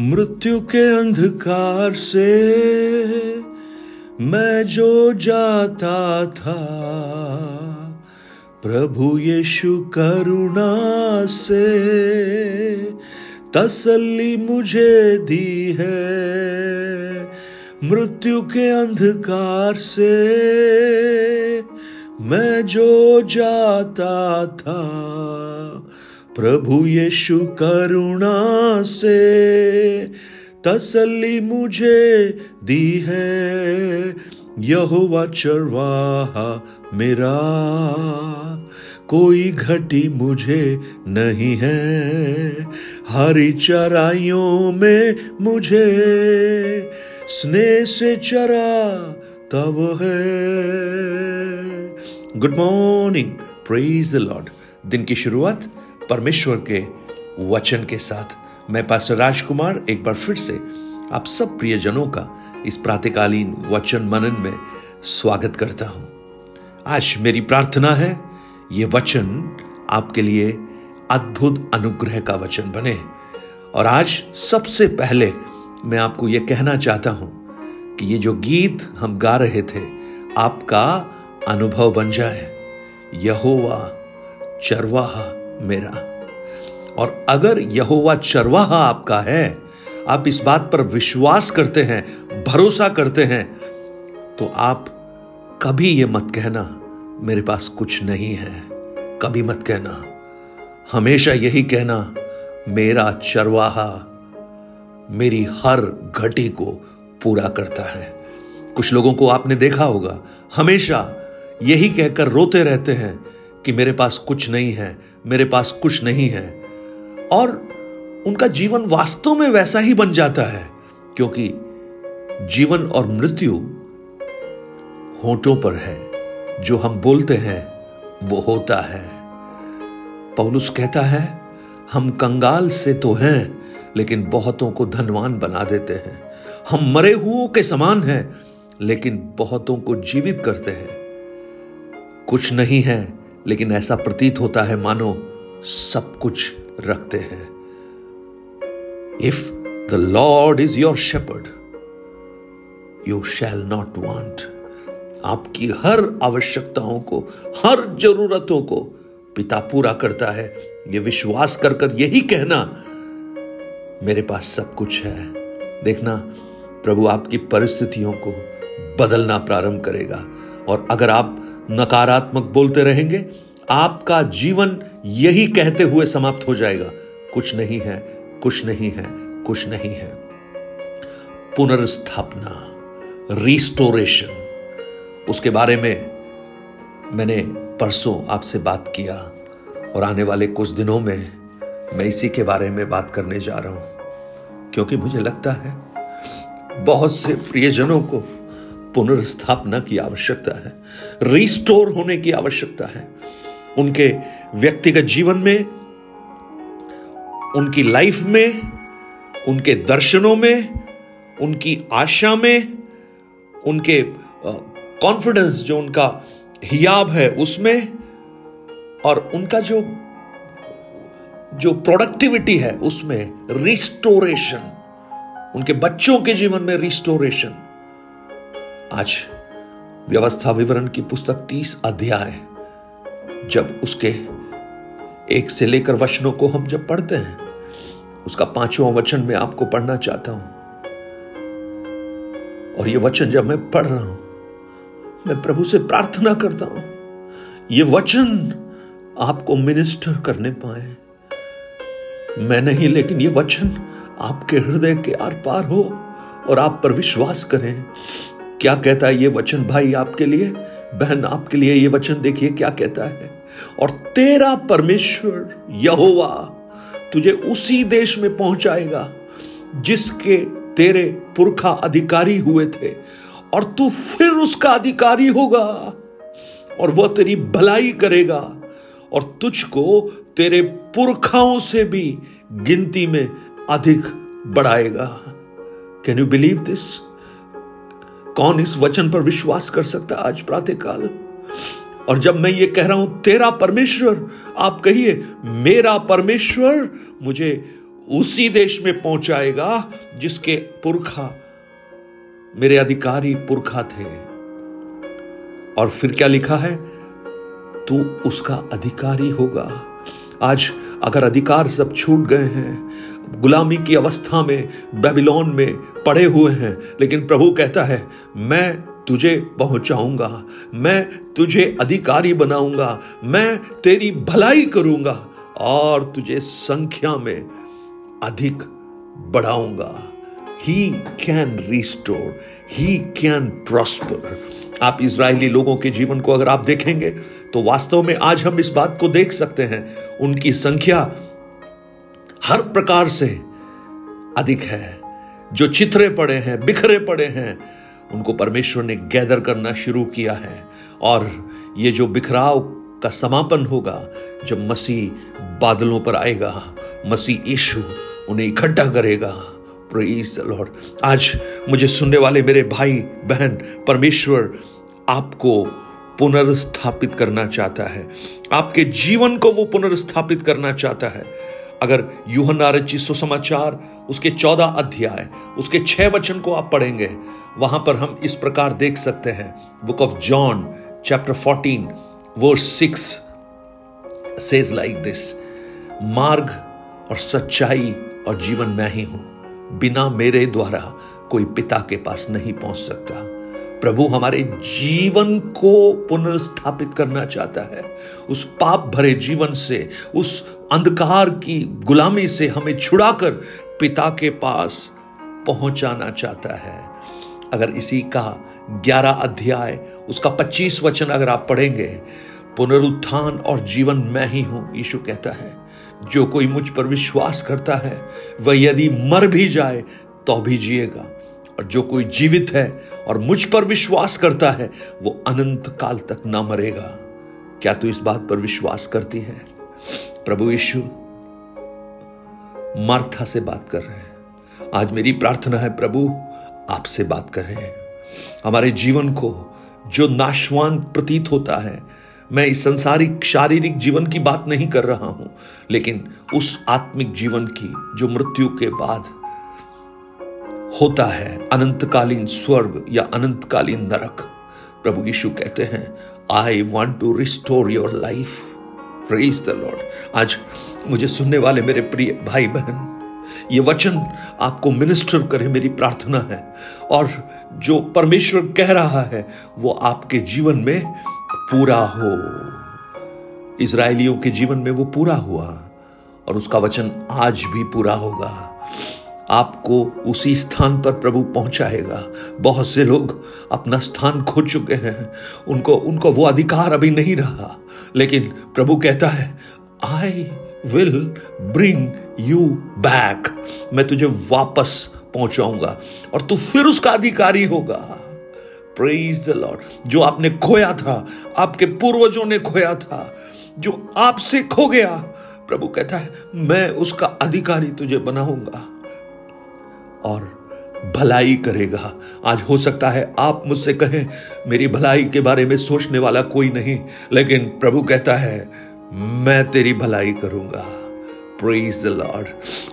मृत्यु के अंधकार से मैं जो जाता था, प्रभु यीशु करुणा से तसल्ली मुझे दी है। मृत्यु के अंधकार से मैं जो जाता था प्रभु यीशु करुणा से तसल्ली मुझे दी है। यहोवा चरवाहा मेरा। कोई घटी मुझे नहीं है। हरी चराइयों में मुझे स्नेह से चरा तब है। Good morning, praise the lord. दिन की शुरुआत परमेश्वर के वचन के साथ मैं पास राजकुमार एक बार फिर से आप सब प्रियजनों का इस प्रातकालीन वचन मनन में स्वागत करता हूँ। आज मेरी प्रार्थना है, ये वचन आपके लिए अद्भुत अनुग्रह का वचन बने। और आज सबसे पहले मैं आपको यह कहना चाहता हूँ कि ये जो गीत हम गा रहे थे, आपका अनुभव बन जाए। यहोवा चरवाहा। मेरा। और अगर यहोवा चरवाहा आपका है, आप इस बात पर विश्वास करते हैं, भरोसा करते हैं तो आप कभी ये मत कहना, मेरे पास कुछ नहीं है। कभी मत कहना। हमेशा यही कहना, मेरा चरवाहा मेरी हर घटी को पूरा करता है। कुछ लोगों को आपने देखा होगा, हमेशा यही कहकर रोते रहते हैं कि मेरे पास कुछ नहीं है, मेरे पास कुछ नहीं है। और उनका जीवन वास्तव में वैसा ही बन जाता है, क्योंकि जीवन और मृत्यु होठों पर है। जो हम बोलते हैं, वो होता है। पौलुस कहता है, हम कंगाल से तो हैं, लेकिन बहुतों को धनवान बना देते हैं। हम मरे हुओं के समान हैं, लेकिन बहुतों को जीवित करते हैं। कुछ नहीं है लेकिन ऐसा प्रतीत होता है, मानो सब कुछ रखते हैं। If the lord is your shepherd you shall not want आपकी हर आवश्यकताओं को, हर जरूरतों को पिता पूरा करता है। ये विश्वास कर कर यही कहना, मेरे पास सब कुछ है। देखना, प्रभु आपकी परिस्थितियों को बदलना प्रारंभ करेगा। और अगर आप नकारात्मक बोलते रहेंगे। आपका जीवन यही कहते हुए समाप्त हो जाएगा। कुछ नहीं है, कुछ नहीं है, कुछ नहीं है। पुनर्स्थापना, रिस्टोरेशन, उसके बारे में मैंने परसों आपसे बात किया और आने वाले कुछ दिनों में मैं इसी के बारे में बात करने जा रहा हूँ, क्योंकि मुझे लगता है बहुत से प्रियजनों को पुनर्स्थापना की आवश्यकता है रिस्टोर होने की आवश्यकता है। उनके व्यक्तिगत जीवन में, उनकी लाइफ में, उनके दर्शनों में, उनकी आशा में, उनके कॉन्फिडेंस जो उनका हियाब है उसमें, और उनका जो जो प्रोडक्टिविटी है उसमें रिस्टोरेशन उनके बच्चों के जीवन में रिस्टोरेशन आज व्यवस्था विवरण की पुस्तक तीस अध्याय जब उसके एक से लेकर वचनों को हम जब पढ़ते हैं, उसका पांचवा वचन मैं आपको पढ़ना चाहता हूँ। और यह वचन जब मैं पढ़ रहा हूँ, मैं प्रभु से प्रार्थना करता हूँ, ये वचन आपको मिनिस्टर करने पाए। मैं नहीं, लेकिन ये वचन आपके हृदय के आर पार हो और आप पर विश्वास करें। क्या कहता है ये वचन भाई आपके लिए? बहन, आपके लिए ये वचन देखिए क्या कहता है। और तेरा परमेश्वर यहोवा तुझे उसी देश में पहुंचाएगा, जिसके तेरे पुरखा अधिकारी हुए थे, और तू फिर उसका अधिकारी होगा, और वह तेरी भलाई करेगा, और तुझको तेरे पुरखाओं से भी गिनती में अधिक बढ़ाएगा। कैन यू बिलीव दिस कौन इस वचन पर विश्वास कर सकता आज प्रातःकाल? और जब मैं ये कह रहा हूँ, तेरा परमेश्वर, आप कहिए, मेरा परमेश्वर मुझे उसी देश में पहुंचाएगा जिसके पुरखा, मेरे अधिकारी पुरखा थे। और फिर क्या लिखा है? तू उसका अधिकारी होगा। आज अगर अधिकार सब छूट गए हैं गुलामी की अवस्था में, बेबीलोन में पड़े हुए हैं। लेकिन प्रभु कहता है, मैं तुझे पहुंचाऊँगा, मैं तुझे अधिकारी बनाऊँगा, मैं तेरी भलाई करूँगा और तुझे संख्या में अधिक बढ़ाऊँगा। He can restore he can prosper आप इसराइली लोगों के जीवन को अगर आप देखेंगे तो वास्तव में आज हम इस बात को देख सकते हैं, उनकी संख्या हर प्रकार से अधिक है। जो चित्रे पड़े हैं, बिखरे पड़े हैं, उनको परमेश्वर ने गैदर करना शुरू किया है। और ये जो बिखराव का समापन होगा, जब मसीह बादलों पर आएगा, मसीह यीशु उन्हें इकट्ठा करेगा। लॉर्ड आज मुझे सुनने वाले मेरे भाई, बहन, परमेश्वर आपको पुनर्स्थापित करना चाहता है। आपके जीवन को वो पुनर्स्थापित करना चाहता है। अगर यूहन्ना रचित सुसमाचार, उसके चौदह अध्याय, उसके छह वचन को आप पढ़ेंगे, वहाँ पर हम इस प्रकार देख सकते हैं, book of John, chapter fourteen, verse six, says like this, मार्ग और सच्चाई और जीवन मैं ही हूँ, बिना मेरे द्वारा कोई पिता के पास नहीं पहुँच सकता। प्रभु हमारे जीवन को पुनर्स्थापित करना चाहता है, उस पाप भरे जीवन से, उस अंधकार की गुलामी से हमें छुड़ाकर पिता के पास पहुंचाना चाहता है। अगर इसी का ग्यारह अध्याय, उसका पच्चीस वचन अगर आप पढ़ेंगे, पुनरुत्थान और जीवन मैं ही हूँ, यीशु कहता है। जो कोई मुझ पर विश्वास करता है, वह यदि मर भी जाए तो भी जिएगा। और जो कोई जीवित है और मुझ पर विश्वास करता है, वो अनंत काल तक ना मरेगा। क्या तू इस बात पर विश्वास करती है? प्रभु यीशु, मार्था से बात कर रहे हैं। आज मेरी प्रार्थना है प्रभु, आपसे बात कर रहे हैं। हमारे जीवन को जो नाशवान प्रतीत होता है, मैं इस संसारिक, शारीरिक जीवन की बात नहीं कर रहा हूँ, लेकिन उस आत्मिक जीवन की जो मृत्यु के बाद होता है, अनंतकालीन स्वर्ग या अनंतकालीन नरक, प्रभु यीशु कहते हैं I want to restore your life praise the lord आज मुझे सुनने वाले मेरे प्रिय भाई बहन, ये वचन आपको मिनिस्टर करे मेरी प्रार्थना है। और जो परमेश्वर कह रहा है, वो आपके जीवन में पूरा हो। इसराइलियों के जीवन में वो पूरा हुआ और उसका वचन आज भी पूरा होगा। आपको उसी स्थान पर प्रभु पहुंचाएगा। बहुत से लोग अपना स्थान खो चुके हैं। उनको उनको वो अधिकार अभी नहीं रहा। लेकिन प्रभु कहता है I will bring you back मैं तुझे वापस पहुंचाऊँगा और तू फिर उसका अधिकारी होगा। प्रेज द लॉर्ड जो आपने खोया था, आपके पूर्वजों ने खोया था, जो आपसे खो गया, प्रभु कहता है, मैं उसका अधिकारी तुझे बनाऊँगा। और भलाई करेगा। आज हो सकता है आप मुझसे कहें, मेरी भलाई के बारे में सोचने वाला कोई नहीं, लेकिन प्रभु कहता है, मैं तेरी भलाई करूँगा। प्रेज द लॉर्ड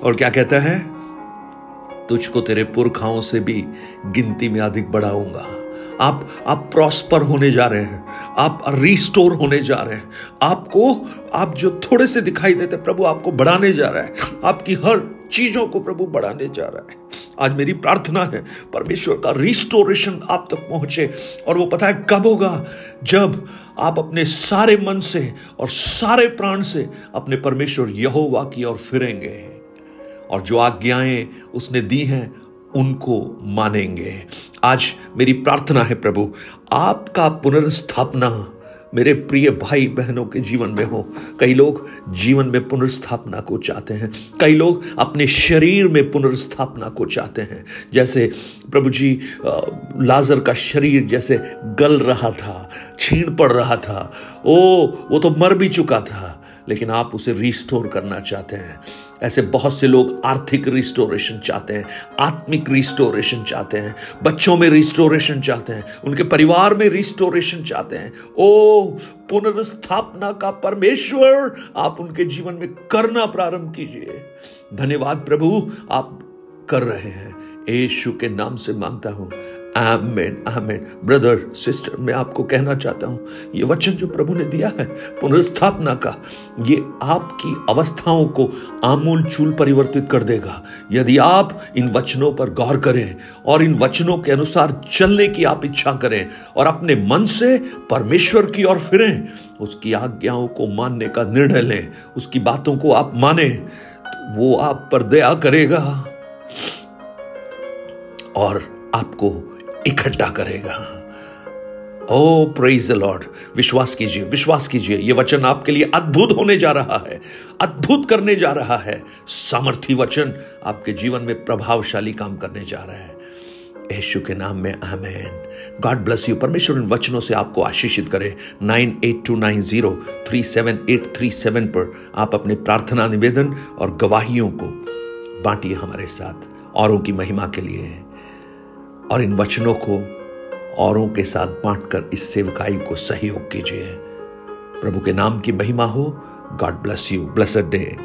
और क्या कहता है? तुझको तेरे पुरखाओं से भी गिनती में अधिक बढ़ाऊँगा। आप आप प्रॉस्पर होने जा रहे हैं। आप रिस्टोर होने जा रहे हैं। आपको, आप जो थोड़े से दिखाई देते प्रभु आपको बढ़ाने जा रहा है। आपकी हर चीज़ों को प्रभु बढ़ाने जा रहा है। आज मेरी प्रार्थना है, परमेश्वर का रिस्टोरेशन आप तक पहुँचे और वो पता है कब होगा? जब आप अपने सारे मन से और सारे प्राण से अपने परमेश्वर यहोवा की ओर फिरेंगे और जो आज्ञाएँ उसने दी हैं, उनको मानेंगे। आज मेरी प्रार्थना है प्रभु, आपका पुनर्स्थापना मेरे प्रिय भाई बहनों के जीवन में हो। कई लोग जीवन में पुनर्स्थापना को चाहते हैं। कई लोग अपने शरीर में पुनर्स्थापना को चाहते हैं। जैसे प्रभु जी लाजर का शरीर जैसे गल रहा था छीण पड़ रहा था। ओ, वो तो मर भी चुका था। लेकिन आप उसे रिस्टोर करना चाहते हैं। ऐसे बहुत से लोग आर्थिक रिस्टोरेशन चाहते हैं, आत्मिक रिस्टोरेशन चाहते हैं, बच्चों में रिस्टोरेशन चाहते हैं, उनके परिवार में रिस्टोरेशन चाहते हैं। ओ पुनर्स्थापना का परमेश्वर, आप उनके जीवन में करना प्रारंभ कीजिए। धन्यवाद प्रभु, आप कर रहे हैं। यीशु के नाम से माँगता हूँ। आमेन आमेन ब्रदर सिस्टर मैं आपको कहना चाहता हूँ, ये वचन जो प्रभु ने दिया है, पुनर्स्थापना का, ये आपकी अवस्थाओं को आमूल चूल परिवर्तित कर देगा। यदि आप इन वचनों पर गौर करें और इन वचनों के अनुसार चलने की आप इच्छा करें और अपने मन से परमेश्वर की ओर फिरें, उसकी आज्ञाओं को मानने का निर्णय लें, उसकी बातों को आप माने तो वो आप पर दया करेगा। और आपको इकट्ठा करेगा। ओ प्रेज द लॉर्ड विश्वास कीजिए विश्वास कीजिए। यह वचन आपके लिए अद्भुत होने जा रहा है, अद्भुत करने जा रहा है। सामर्थी वचन आपके जीवन में प्रभावशाली काम करने जा रहा है। यीशु के नाम में, आमेन। गॉड ब्लेस यू परमेश्वर इन वचनों से आपको आशीषित करे। Nine eight two nine zero three seven eight three seven पर आप अपने प्रार्थना निवेदन और गवाहियों को बांटिए हमारे साथ। औरों की महिमा के लिए। और इन वचनों को औरों के साथ बांटकर इस सेवकाई को सहयोग कीजिए। प्रभु के नाम की महिमा हो। God bless you blessed day